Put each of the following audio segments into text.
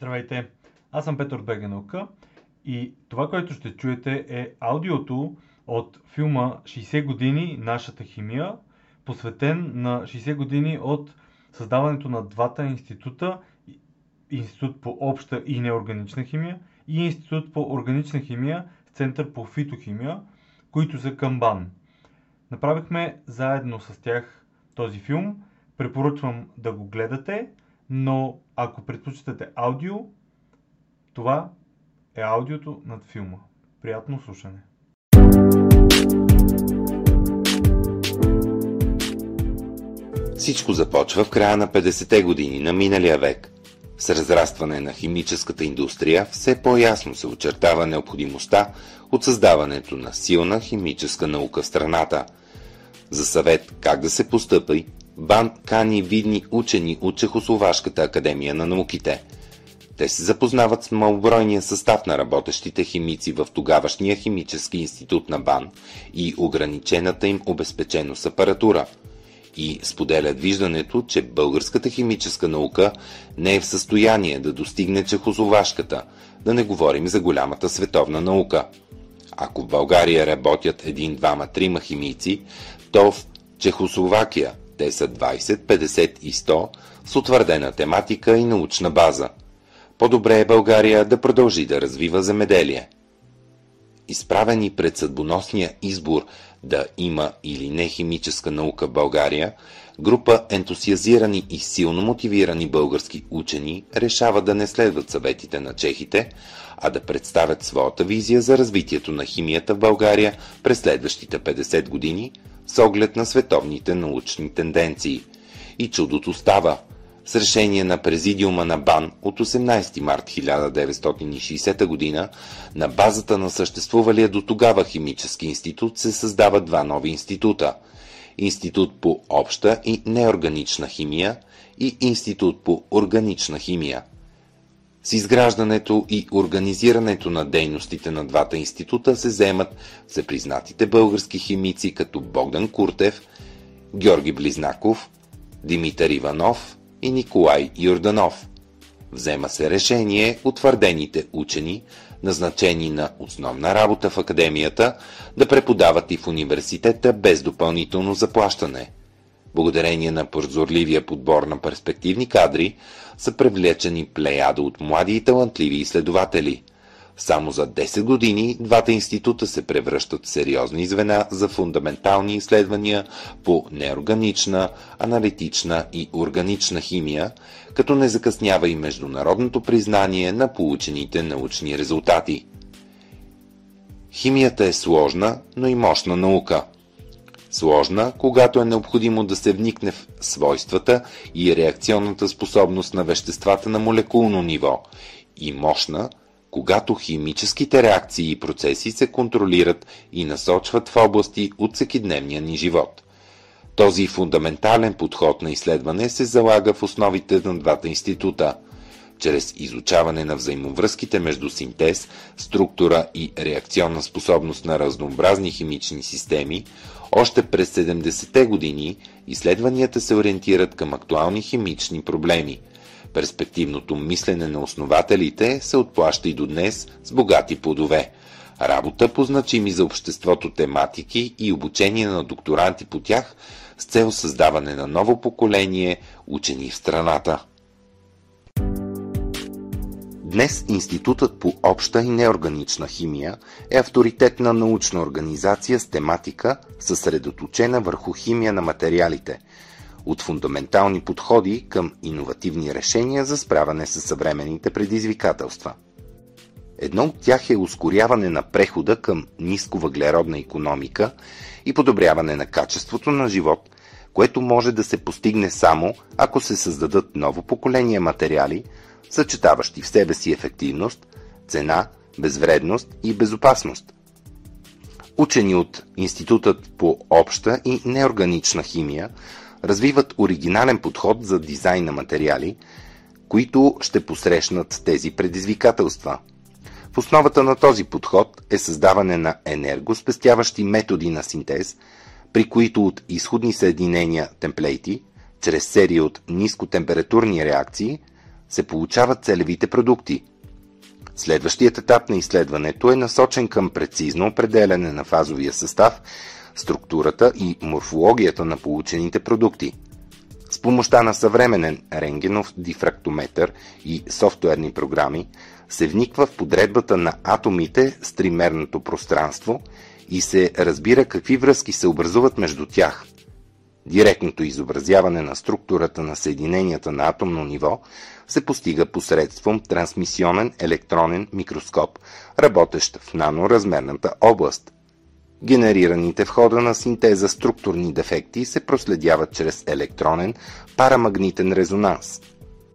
Здравейте, аз съм Петър Бегенаука и това, което ще чуете е аудиото от филма 60 години нашата химия, посветен на 60 години от създаването на двата института Институт по обща и неорганична химия и Институт по органична химия с Център по фитохимия, които са към БАН. Направихме заедно с тях този филм. Препоръчвам да го гледате, но ако предпочитате аудио, това е аудиото над филма. Приятно слушане! Всичко започва в края на 50-те години на миналия век. С разрастване на химическата индустрия все по-ясно се очертава необходимостта от създаването на силна химическа наука в страната. За съвет как да се постъпи, Бан кани видни учени от Чехословашката академия на науките. Те се запознават с малобройния състав на работещите химици в тогавашния химически институт на БАН и ограничената им обезпеченост апаратура – и споделят виждането, че българската химическа наука не е в състояние да достигне чехословашката, да не говорим за голямата световна наука. Ако в България работят един, двама, трима химийци, то в Чехословакия те са 20, 50 и 100 с утвърдена тематика и научна база. По-добре е България да продължи да развива земеделие. Изправени пред съдбоносния избор да има или не химическа наука в България, група ентусиазирани и силно мотивирани български учени решава да не следват съветите на чехите, а да представят своята визия за развитието на химията в България през следващите 50 години с оглед на световните научни тенденции. И чудото става. С решение на президиума на БАН от 18 март 1960 г. на базата на съществувалия до тогава химически институт се създават два нови института – Институт по обща и неорганична химия и Институт по органична химия. С изграждането и организирането на дейностите на двата института се вземат всепризнатите български химици като Богдан Куртев, Георги Близнаков, Димитър Иванов – и Николай Юрданов. Взема се решение утвърдените учени, назначени на основна работа в академията, да преподават и в университета без допълнително заплащане. Благодарение на прозорливия подбор на перспективни кадри са привлечени плеяда от млади и талантливи изследователи – само за 10 години двата института се превръщат в сериозни звена за фундаментални изследвания по неорганична, аналитична и органична химия, като не закъснява и международното признание на получените научни резултати. Химията е сложна, но и мощна наука. Сложна, когато е необходимо да се вникне в свойствата и реакционната способност на веществата на молекулно ниво и мощна, когато химическите реакции и процеси се контролират и насочват в области от всекидневния ни живот. Този фундаментален подход на изследване се залага в основите на двата института, чрез изучаване на взаимовръзките между синтез, структура и реакционна способност на разнообразни химични системи, още през 70-те години изследванията се ориентират към актуални химични проблеми – Перспективното мислене на основателите се отплаща и до днес с богати плодове. Работа по значими за обществото тематики и обучение на докторанти по тях с цел създаване на ново поколение учени в страната. Днес Институтът по обща и неорганична химия е авторитетна научна организация с тематика, съсредоточена върху химия на материалите – от фундаментални подходи към иновативни решения за справяне с съвременните предизвикателства. Едно от тях е ускоряване на прехода към нисковъглеродна економика и подобряване на качеството на живот, което може да се постигне само ако се създадат ново поколение материали, съчетаващи в себе си ефективност, цена, безвредност и безопасност. Учени от Институтът по обща и неорганична химия развиват оригинален подход за дизайн на материали, които ще посрещнат тези предизвикателства. В основата на този подход е създаване на енергоспестяващи методи на синтез, при които от изходни съединения темплейти, чрез серия от нискотемпературни реакции, се получават целевите продукти. Следващият етап на изследването е насочен към прецизно определяне на фазовия състав, структурата и морфологията на получените продукти. С помощта на съвременен рентгенов дифрактометър и софтуерни програми се вниква в подредбата на атомите с тримерното пространство и се разбира какви връзки се образуват между тях. Директното изобразяване на структурата на съединенията на атомно ниво се постига посредством трансмисионен електронен микроскоп, работещ в наноразмерната област. Генерираните в хода на синтеза структурни дефекти се проследяват чрез електронен парамагнитен резонанс.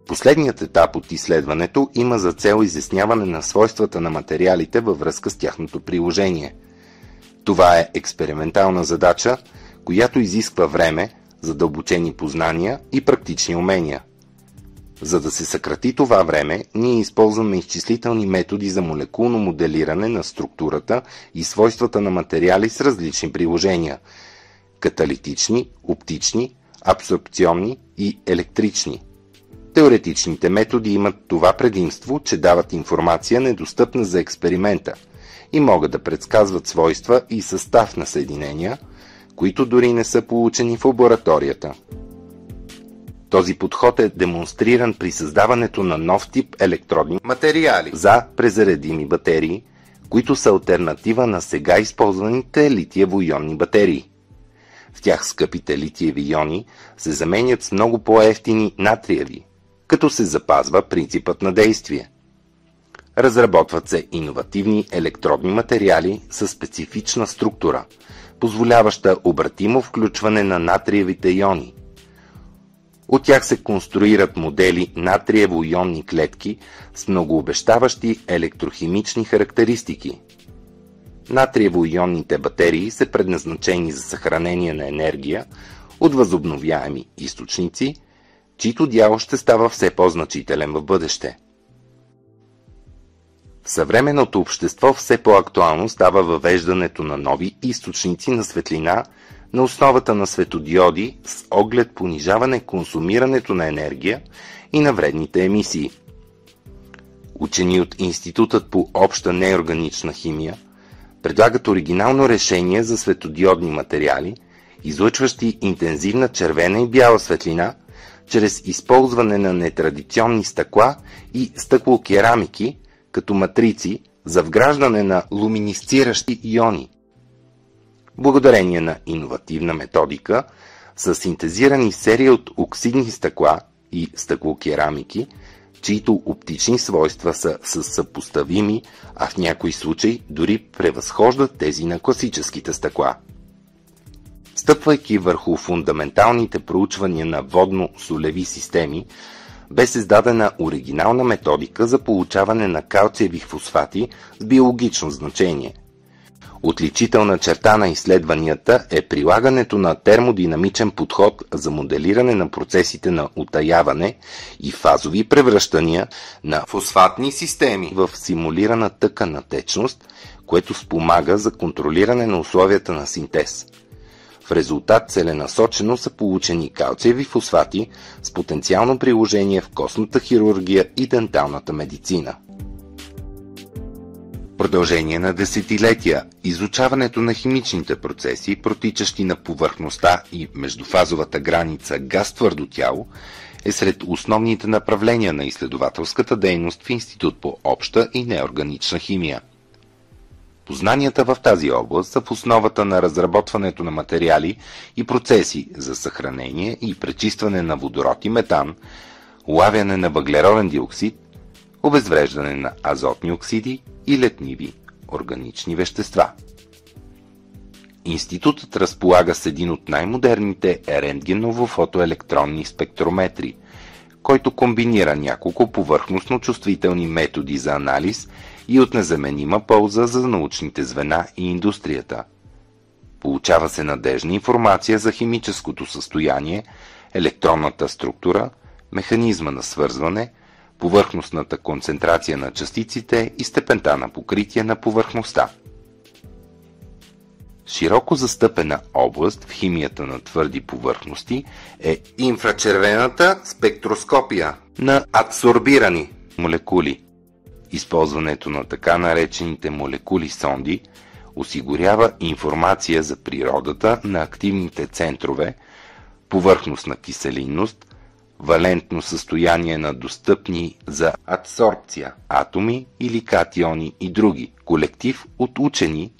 Последният етап от изследването има за цел изясняване на свойствата на материалите във връзка с тяхното приложение. Това е експериментална задача, която изисква време, задълбочени познания и практични умения – за да се съкрати това време, ние използваме изчислителни методи за молекулно моделиране на структурата и свойствата на материали с различни приложения – каталитични, оптични, абсорбционни и електрични. Теоретичните методи имат това предимство, че дават информация недостъпна за експеримента и могат да предсказват свойства и състав на съединения, които дори не са получени в лабораторията. Този подход е демонстриран при създаването на нов тип електродни материали за презаредими батерии, които са альтернатива на сега използваните литиево-ионни батерии. В тях скъпите литиеви иони се заменят с много по-ефтини натриеви, като се запазва принципът на действие. Разработват се иновативни електродни материали с специфична структура, позволяваща обратимо включване на натриевите иони – от тях се конструират модели натриево-ионни клетки с многообещаващи електрохимични характеристики. Натриево-ионните батерии са предназначени за съхранение на енергия от възобновяеми източници, чийто дял ще става все по-значителен в бъдеще. В съвременното общество все по-актуално става въвеждането на нови източници на светлина – на основата на светодиоди с оглед понижаване консумирането на енергия и на вредните емисии. Учени от Институтът по обща неорганична химия предлагат оригинално решение за светодиодни материали, излъчващи интензивна червена и бяла светлина, чрез използване на нетрадиционни стъкла и стъклокерамики като матрици за вграждане на луминисциращи иони. Благодарение на иновативна методика са синтезирани серия от оксидни стъкла и стъклокерамики, чието оптични свойства са съпоставими, а в някои случаи дори превъзхождат тези на класическите стъкла. Стъпвайки върху фундаменталните проучвания на водно-солеви системи, бе създадена оригинална методика за получаване на калциеви фосфати с биологично значение – Отличителна черта на изследванията е прилагането на термодинамичен подход за моделиране на процесите на утаяване и фазови превръщания на фосфатни системи в симулирана тъкана течност, което спомага за контролиране на условията на синтез. В резултат целенасочено са получени калциеви фосфати с потенциално приложение в костната хирургия и денталната медицина продължение на десетилетия изучаването на химичните процеси, протичащи на повърхността и междуфазовата граница газ-твърдо тяло, е сред основните направления на изследователската дейност в Институт по обща и неорганична химия. Познанията в тази област са в основата на разработването на материали и процеси за съхранение и пречистване на водород и метан, улавяне на въглероден диоксид, обезвреждане на азотни оксиди и летниви органични вещества. Институтът разполага с един от най-модерните рентгеново-фотоелектронни спектрометри, който комбинира няколко повърхностно чувствителни методи за анализ и от незаменима полза за научните звена и индустрията. Получава се надежна информация за химическото състояние, електронната структура, механизма на свързване – повърхностната концентрация на частиците и степента на покритие на повърхността. Широко застъпена област в химията на твърди повърхности е инфрачервената спектроскопия на адсорбирани молекули. Използването на така наречените молекули сонди осигурява информация за природата на активните центрове, повърхностна киселинност, валентно състояние на достъпни за адсорбция атоми или катиони и други, колектив от учени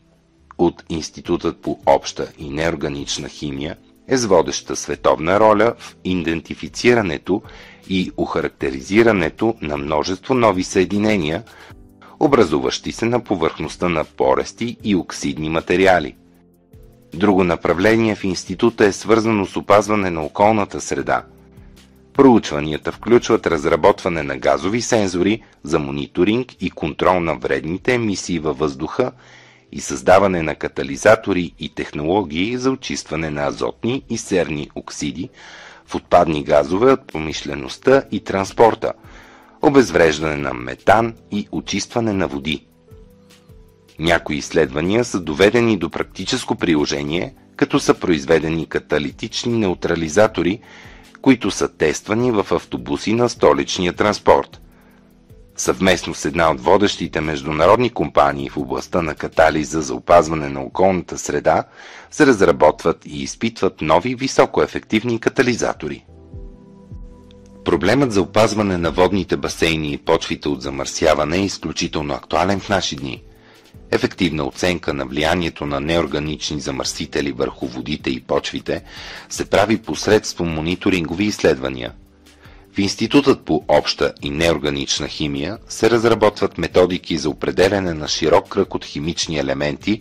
от Институтът по обща и неорганична химия е с водеща световна роля в идентифицирането и охарактеризирането на множество нови съединения, образуващи се на повърхността на порести и оксидни материали. Друго направление в института е свързано с опазване на околната среда. Проучванията включват разработване на газови сензори за мониторинг и контрол на вредните емисии във въздуха и създаване на катализатори и технологии за очистване на азотни и серни оксиди в отпадни газове от промишлеността и транспорта, обезвреждане на метан и очистване на води. Някои изследвания са доведени до практическо приложение, като са произведени каталитични неутрализатори, които са тествани в автобуси на столичния транспорт. Съвместно с една от водещите международни компании в областта на катализа за опазване на околната среда се разработват и изпитват нови високоефективни катализатори. Проблемът за опазване на водните басейни и почвите от замърсяване е изключително актуален в наши дни. Ефективна оценка на влиянието на неорганични замърсители върху водите и почвите се прави посредством мониторингови изследвания – в Институтът по обща и неорганична химия се разработват методики за определене на широк кръг от химични елементи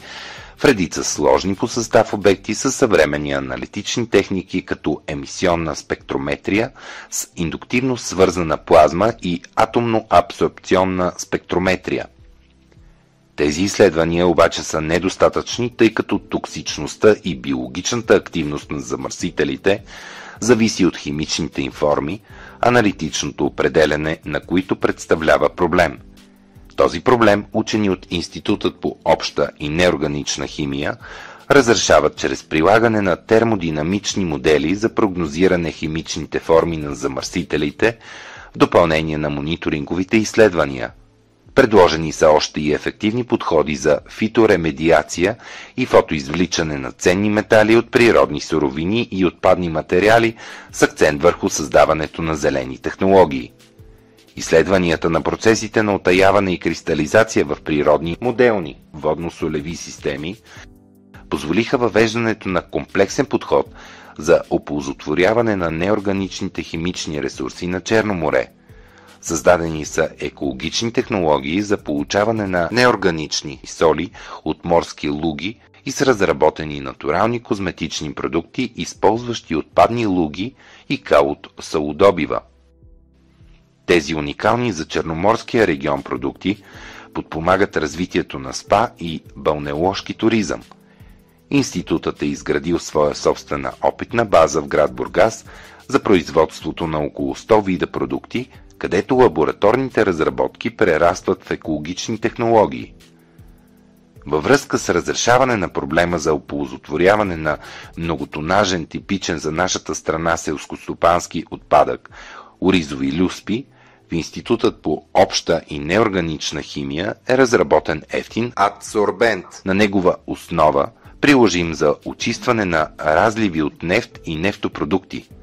в редица сложни по състав обекти с съвременни аналитични техники като емисионна спектрометрия с индуктивно свързана плазма и атомно-абсорбционна спектрометрия. Тези изследвания обаче са недостатъчни, тъй като токсичността и биологичната активност на замърсителите зависи от химичните им форми, аналитичното определене на които представлява проблем. Този проблем учени от Институтът по обща и неорганична химия разрешават чрез прилагане на термодинамични модели за прогнозиране химичните форми на замърсителите в допълнение на мониторинговите изследвания – Предложени са още и ефективни подходи за фиторемедиация и фотоизвличане на ценни метали от природни суровини и отпадни материали с акцент върху създаването на зелени технологии. Изследванията на процесите на отаяване и кристализация в природни моделни водно-солеви системи позволиха въвеждането на комплексен подход за оползотворяване на неорганичните химични ресурси на Черно море – Създадени са екологични технологии за получаване на неорганични соли от морски луги и са разработени натурални козметични продукти, използващи отпадни луги и кал от салудобива. Тези уникални за Черноморския регион продукти подпомагат развитието на спа и балнеложки туризъм. Институтът е изградил своя собствена опитна база в град Бургас за производството на около 100 вида продукти, където лабораторните разработки прерастват в екологични технологии. Във връзка с разрешаване на проблема за оползотворяване на многотонажен типичен за нашата страна селскостопански отпадък, оризови люспи, в Институтът по обща и неорганична химия е разработен ефтин адсорбент. На негова основа приложим за очистване на разливи от нефт и нефтопродукти –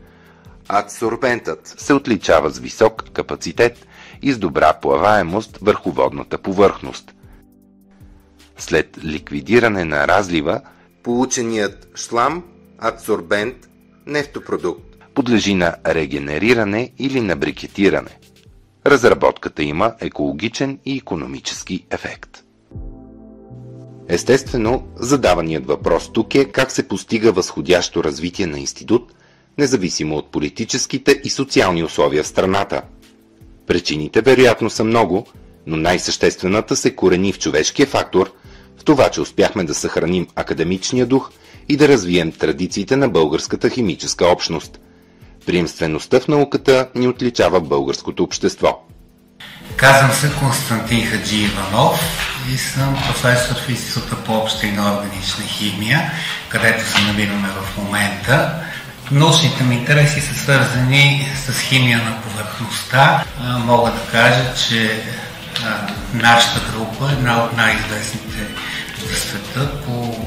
Адсорбентът се отличава с висок капацитет и с добра плаваемост върху водната повърхност. След ликвидиране на разлива, полученият шлам, адсорбент, нефтопродукт, подлежи на регенериране или на брикетиране. Разработката има екологичен и економически ефект. Естествено, задаваният въпрос тук е как се постига възходящо развитие на институт – независимо от политическите и социални условия в страната. Причините вероятно са много, но най-съществената се корени в човешкия фактор, в това, че успяхме да съхраним академичния дух и да развием традициите на българската химическа общност. Приемствеността в науката ни отличава българското общество. Казвам се Константин Хаджи Иванов и съм професор в Института по обща и неорганична химия, където се намираме в момента. Научните ми интереси са свързани с химия на повърхността. Мога да кажа, че нашата група е една от най-известните за света по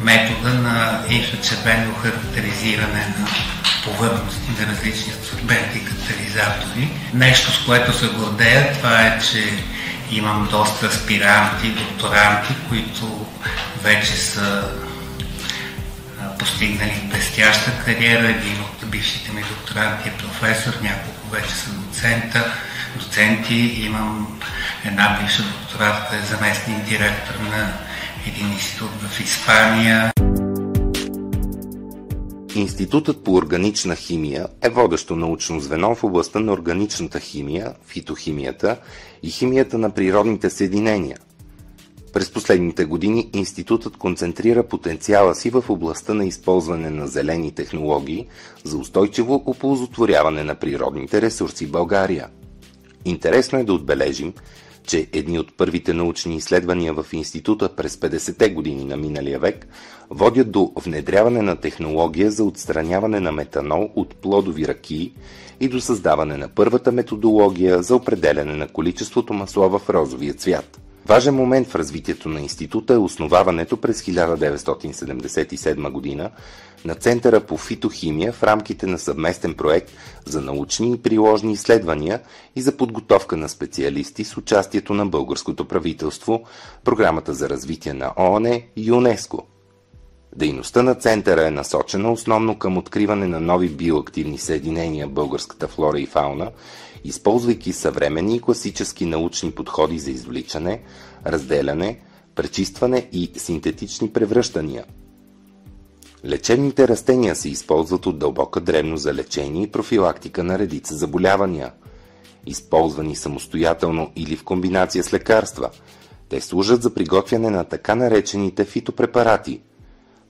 метода на инфрачервено характеризиране на повърхности на различни абсорбенти катализатори. Нещо, с което се гордея, това е, че имам доста аспиранти, докторанти, които вече са постигнали блестяща кариера. Един от бившите ми докторанти е професор, няколко вече са доцента, доценти. Имам една бивша докторатка, е заместник директор на един институт в Испания. Институтът по органична химия е водещо научно звено в областта на органичната химия, фитохимията и химията на природните съединения. През последните години институтът концентрира потенциала си в областта на използване на зелени технологии за устойчиво оползотворяване на природните ресурси в България. Интересно е да отбележим, че едни от първите научни изследвания в института през 50-те години на миналия век водят до внедряване на технология за отстраняване на метанол от плодови ракии и до създаване на първата методология за определяне на количеството масло в розовия цвят. Важен момент в развитието на института е основаването през 1977 година на Центъра по фитохимия в рамките на съвместен проект за научни и приложни изследвания и за подготовка на специалисти с участието на българското правителство, Програмата за развитие на ООН и ЮНЕСКО. Дейността на центъра е насочена основно към откриване на нови биоактивни съединения българската флора и фауна, използвайки съвременни и класически научни подходи за извличане, разделяне, пречистване и синтетични превръщания – Лечебните растения се използват от дълбока древно за лечение и профилактика на редица заболявания. Използвани самостоятелно или в комбинация с лекарства, те служат за приготвяне на така наречените фитопрепарати.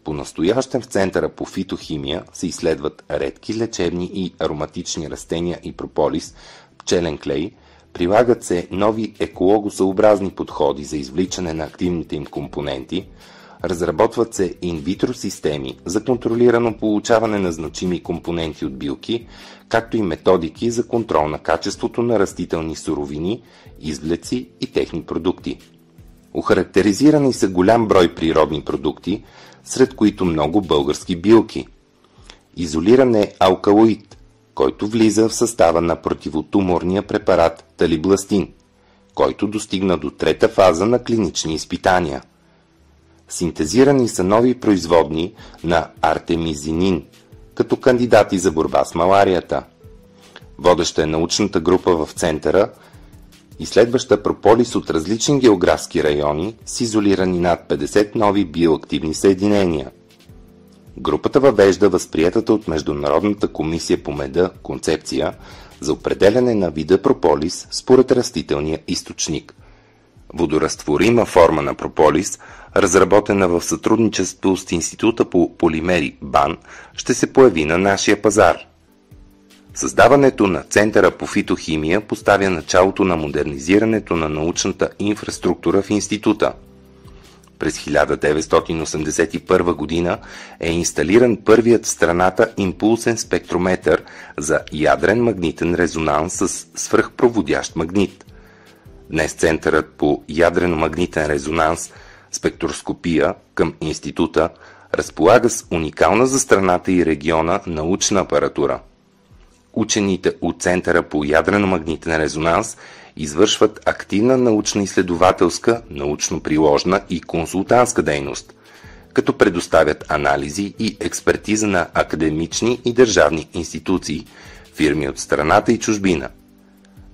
По настоящен в Центъра по фитохимия се изследват редки лечебни и ароматични растения и прополис, пчелен клей, прилагат се нови екологосъобразни подходи за извличане на активните им компоненти – Разработват се инвитро системи за контролирано получаване на значими компоненти от билки, както и методики за контрол на качеството на растителни суровини, извлеци и техни продукти. Охарактеризирани са голям брой природни продукти, сред които много български билки. Изолиран е алкалоид, който влиза в състава на противотуморния препарат талибластин, който достигна до трета фаза на клинични изпитания – Синтезирани са нови производни на артемизинин, като кандидати за борба с маларията. Водеща е научната група в центъра, изследваща прополис от различни географски райони с изолирани над 50 нови биоактивни съединения. Групата въвежда възприятата от Международната комисия по меда концепция за определяне на вида прополис според растителния източник. Водоразтворима форма на прополис – разработена в сътрудничество с Института по полимери БАН, ще се появи на нашия пазар. Създаването на Центъра по фитохимия поставя началото на модернизирането на научната инфраструктура в института. През 1981 година е инсталиран първият в страната импулсен спектрометър за ядрен магнитен резонанс с свръхпроводящ магнит. Днес Центърът по ядрено-магнитен резонанс – спектроскопия към института разполага с уникална за страната и региона научна апаратура. Учените от Центъра по ядрено-магнитен резонанс извършват активна научно-изследователска, научно-приложна и консултантска дейност, като предоставят анализи и експертиза на академични и държавни институции, фирми от страната и чужбина.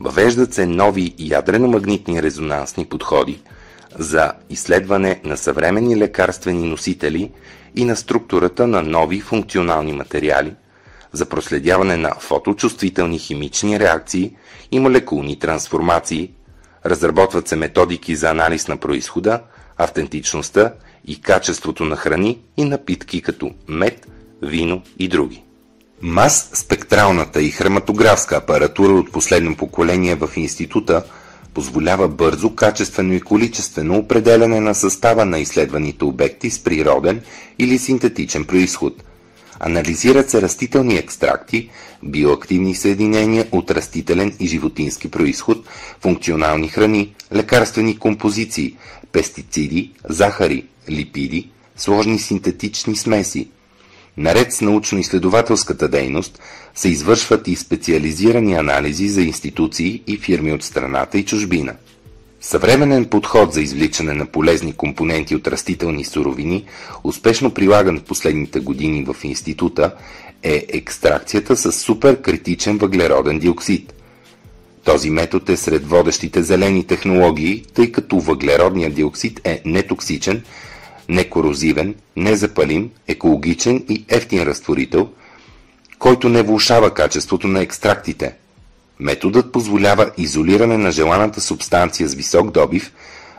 Въвеждат се нови ядрено-магнитни резонансни подходи – за изследване на съвременни лекарствени носители и на структурата на нови функционални материали, за проследяване на фоточувствителни химични реакции и молекулни трансформации, разработват се методики за анализ на происхода, автентичността и качеството на храни и напитки като мед, вино и други. Мас спектралната и хроматографска апаратура от последно поколение в института позволява бързо, качествено и количествено определяне на състава на изследваните обекти с природен или синтетичен происход. Анализират се растителни екстракти, биоактивни съединения от растителен и животински происход, функционални храни, лекарствени композиции, пестициди, захари, липиди, сложни синтетични смеси. Наред с научно-изследователската дейност се извършват и специализирани анализи за институции и фирми от страната и чужбина. Съвременен подход за извличане на полезни компоненти от растителни суровини, успешно прилаган в последните години в института, е екстракцията с суперкритичен въглероден диоксид. Този метод е сред водещите зелени технологии, тъй като въглеродният диоксид е нетоксичен, некорозивен, незапалим, екологичен и ефтин разтворител, който не влушава качеството на екстрактите. Методът позволява изолиране на желаната субстанция с висок добив,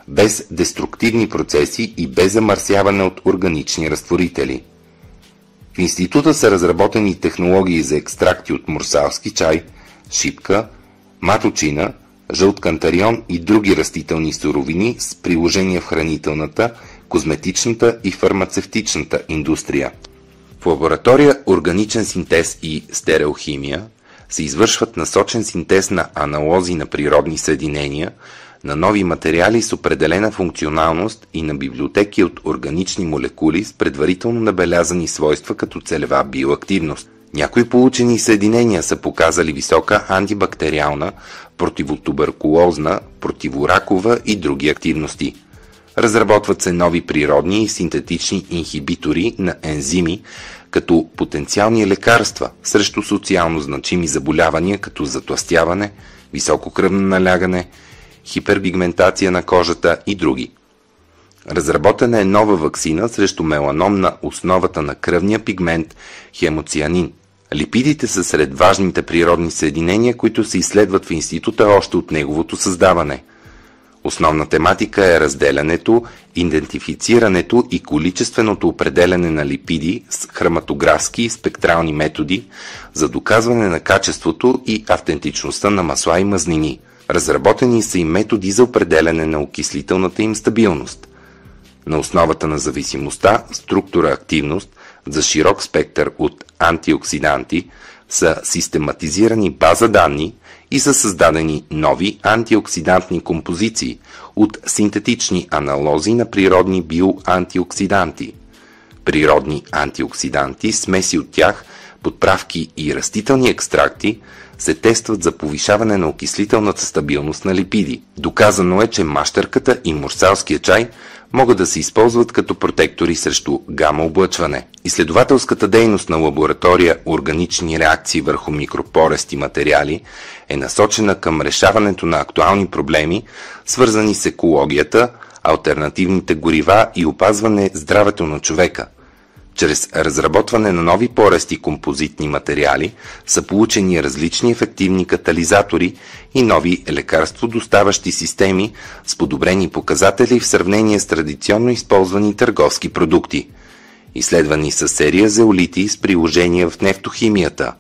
без деструктивни процеси и без замърсяване от органични разтворители. В института са разработени технологии за екстракти от мурсалски чай, шипка, маточина, жълт кантарион и други растителни суровини с приложения в хранителната, козметичната и фармацевтичната индустрия. В лаборатория органичен синтез и стереохимия се извършват насочен синтез на аналози на природни съединения, на нови материали с определена функционалност и на библиотеки от органични молекули с предварително набелязани свойства като целева биоактивност. Някои получени съединения са показали висока антибактериална, противотуберкулозна, противоракова и други активности. Разработват се нови природни и синтетични инхибитори на ензими, като потенциални лекарства срещу социално значими заболявания като затластяване, високо кръвно налягане, хиперпигментация на кожата и други. Разработена е нова вакцина срещу меланом на основата на кръвния пигмент хемоцианин. Липидите са сред важните природни съединения, които се изследват в института още от неговото създаване. Основна тематика е разделянето, идентифицирането и количественото определяне на липиди с хроматографски и спектрални методи за доказване на качеството и автентичността на масла и мазнини. Разработени са и методи за определяне на окислителната им стабилност. На основата на зависимостта, структура активност за широк спектър от антиоксиданти са систематизирани база данни и са създадени нови антиоксидантни композиции от синтетични аналози на природни биоантиоксиданти. Природни антиоксиданти, смеси от тях, подправки и растителни екстракти се тестват за повишаване на окислителната стабилност на липиди. Доказано е, че мащърката и мурсалския чай могат да се използват като протектори срещу гама-облъчване. Изследователската дейност на лаборатория Органични реакции върху микропорести материали е насочена към решаването на актуални проблеми, свързани с екологията, альтернативните горива и опазване здравето на човека – чрез разработване на нови порести композитни материали са получени различни ефективни катализатори и нови лекарство-доставащи системи с подобрени показатели в сравнение с традиционно използвани търговски продукти. Изследвани са серия зеолити с приложения в нефтохимията.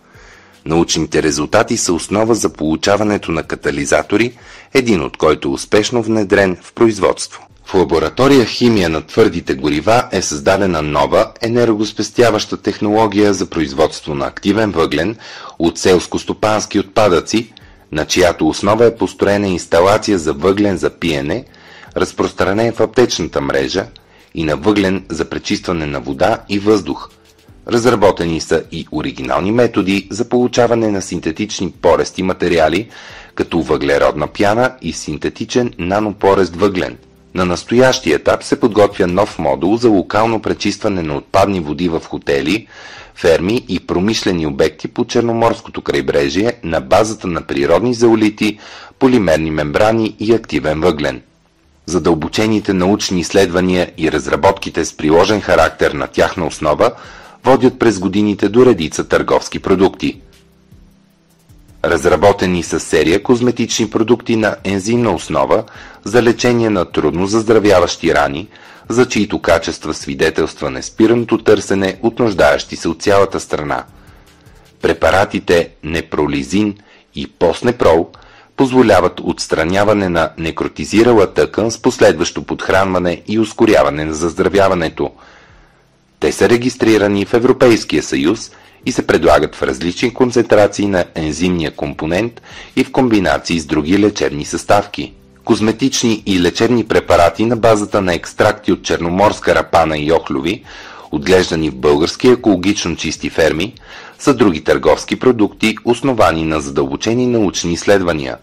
Научните резултати са основа за получаването на катализатори, един от който е успешно внедрен в производство. В лаборатория химия на твърдите горива е създадена нова енергоспестяваща технология за производство на активен въглен от селско-стопански отпадъци, на чиято основа е построена инсталация за въглен за пиене, разпространен в аптечната мрежа и на въглен за пречистване на вода и въздух. Разработени са и оригинални методи за получаване на синтетични порести материали, като въглеродна пяна и синтетичен нанопорест въглен – на настоящия етап се подготвя нов модул за локално пречистване на отпадни води в хотели, ферми и промишлени обекти по Черноморското крайбрежие на базата на природни заолити, полимерни мембрани и активен въглен. Задълбочените научни изследвания и разработките с приложен характер на тяхна основа водят през годините до редица търговски продукти – Разработени са серия козметични продукти на ензимна основа за лечение на трудно заздравяващи рани, за чието качества свидетелства неспираното търсене от нуждаещи се от цялата страна. Препаратите непролизин и постнепрол позволяват отстраняване на некротизирала тъкан с последващо подхранване и ускоряване на заздравяването. Те са регистрирани в Европейския съюз и се предлагат в различни концентрации на ензимния компонент и в комбинации с други лечебни съставки. Козметични и лечебни препарати на базата на екстракти от черноморска рапана и охлюви, отглеждани в български екологично чисти ферми, са други търговски продукти, основани на задълбочени научни изследвания.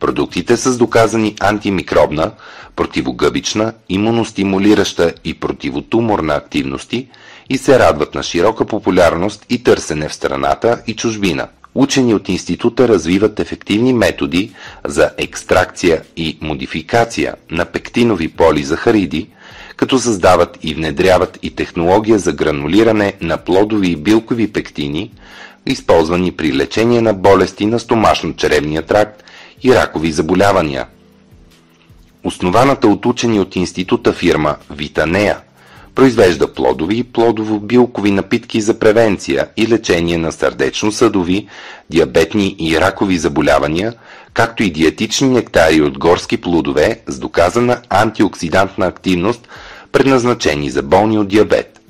Продуктите с доказани антимикробна, противогъбична, имуностимулираща и противотуморна активности и се радват на широка популярност и търсене в страната и чужбина. Учени от института развиват ефективни методи за екстракция и модификация на пектинови полизахариди, като създават и внедряват и технология за гранулиране на плодови и билкови пектини, използвани при лечение на болести на стомашно-черевния тракт и ракови заболявания. Основаната от учени от института фирма Витанея произвежда плодови и плодово-билкови напитки за превенция и лечение на сърдечно-съдови, диабетни и ракови заболявания, както и диетични нектари от горски плодове с доказана антиоксидантна активност, предназначени за болни от диабет.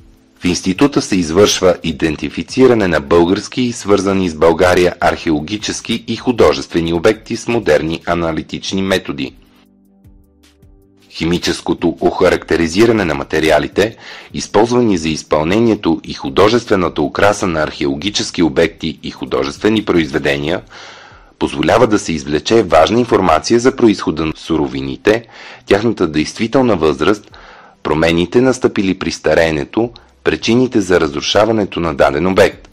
В института се извършва идентифициране на български и свързани с България археологически и художествени обекти с модерни аналитични методи. Химическото охарактеризиране на материалите, използвани за изпълнението и художествената украса на археологически обекти и художествени произведения, позволява да се извлече важна информация за происхода на суровините, тяхната действителна възраст, промените настъпили при стареенето, причините за разрушаването на даден обект.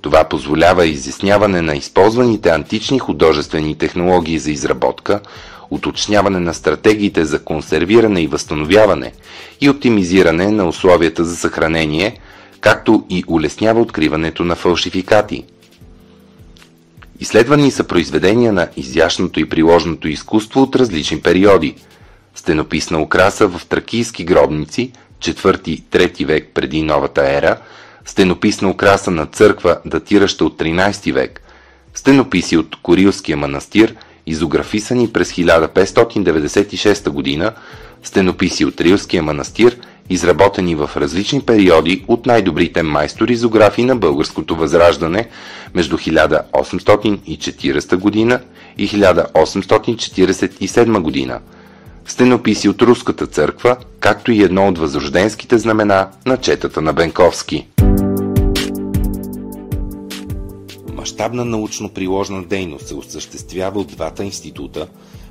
Това позволява изясняване на използваните антични художествени технологии за изработка, уточняване на стратегиите за консервиране и възстановяване и оптимизиране на условията за съхранение, както и улеснява откриването на фалшификати. Изследвани са произведения на изящното и приложното изкуство от различни периоди. Стенописна украса в тракийски гробници, 4-3 век преди новата ера, стенописна украса на църква, датираща от 13 век, стенописи от Корилския манастир – изографисани през 1596 г., стенописи от Рилския манастир, изработени в различни периоди от най-добрите майстори изографи на българското възраждане между 1840 г. и 1847 г., стенописи от Руската църква, както и едно от възрожденските знамена на четата на Бенковски. Мащабна научно-приложна дейност се осъществява от двата института,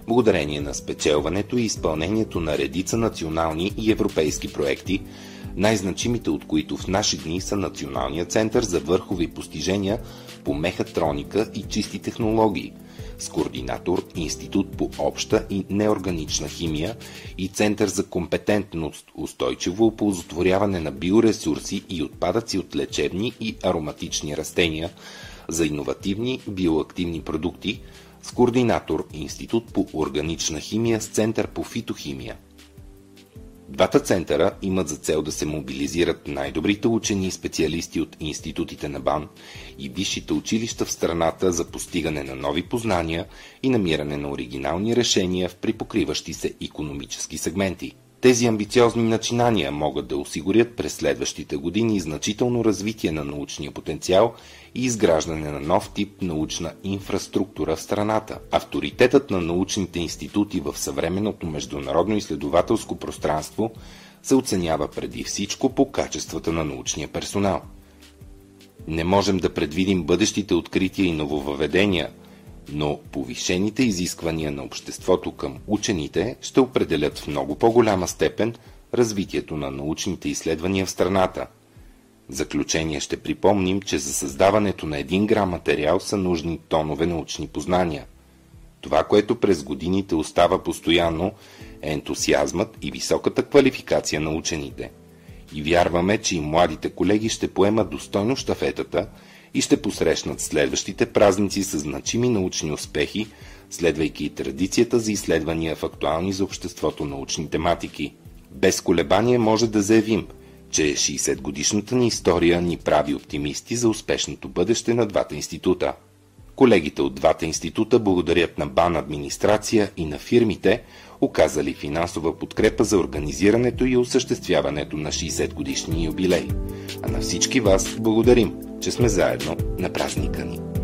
благодарение на спечелването и изпълнението на редица национални и европейски проекти, най-значимите от които в наши дни са Националния център за върхови постижения по мехатроника и чисти технологии, с координатор Институт по обща и неорганична химия и Център за компетентност, устойчиво оползотворяване на биоресурси и отпадъци от лечебни и ароматични растения – за иновативни биоактивни продукти с координатор Институт по органична химия с Център по фитохимия. Двата центъра имат за цел да се мобилизират най-добрите учени и специалисти от институтите на БАН и висшите училища в страната за постигане на нови познания и намиране на оригинални решения в припокриващи се економически сегменти – тези амбициозни начинания могат да осигурят през следващите години значително развитие на научния потенциал и изграждане на нов тип научна инфраструктура в страната. Авторитетът на научните институти в съвременното международно изследователско пространство се оценява преди всичко по качествата на научния персонал. Не можем да предвидим бъдещите открития и нововъведения – но повишените изисквания на обществото към учените ще определят в много по-голяма степен развитието на научните изследвания в страната. В заключение ще припомним, че за създаването на един грам материал са нужни тонове научни познания. Това, което през годините остава постоянно, е ентусиазмът и високата квалификация на учените. И вярваме, че и младите колеги ще поемат достойно штафетата – и ще посрещнат следващите празници с значими научни успехи, следвайки традицията за изследвания в актуални за обществото научни тематики. Без колебание може да заявим, че 60-годишната ни история ни прави оптимисти за успешното бъдеще на двата института. Колегите от двата института благодарят на БАН администрация и на фирмите, оказали финансова подкрепа за организирането и осъществяването на 60 годишни юбилей. А на всички вас благодарим, че сме заедно на празника ни.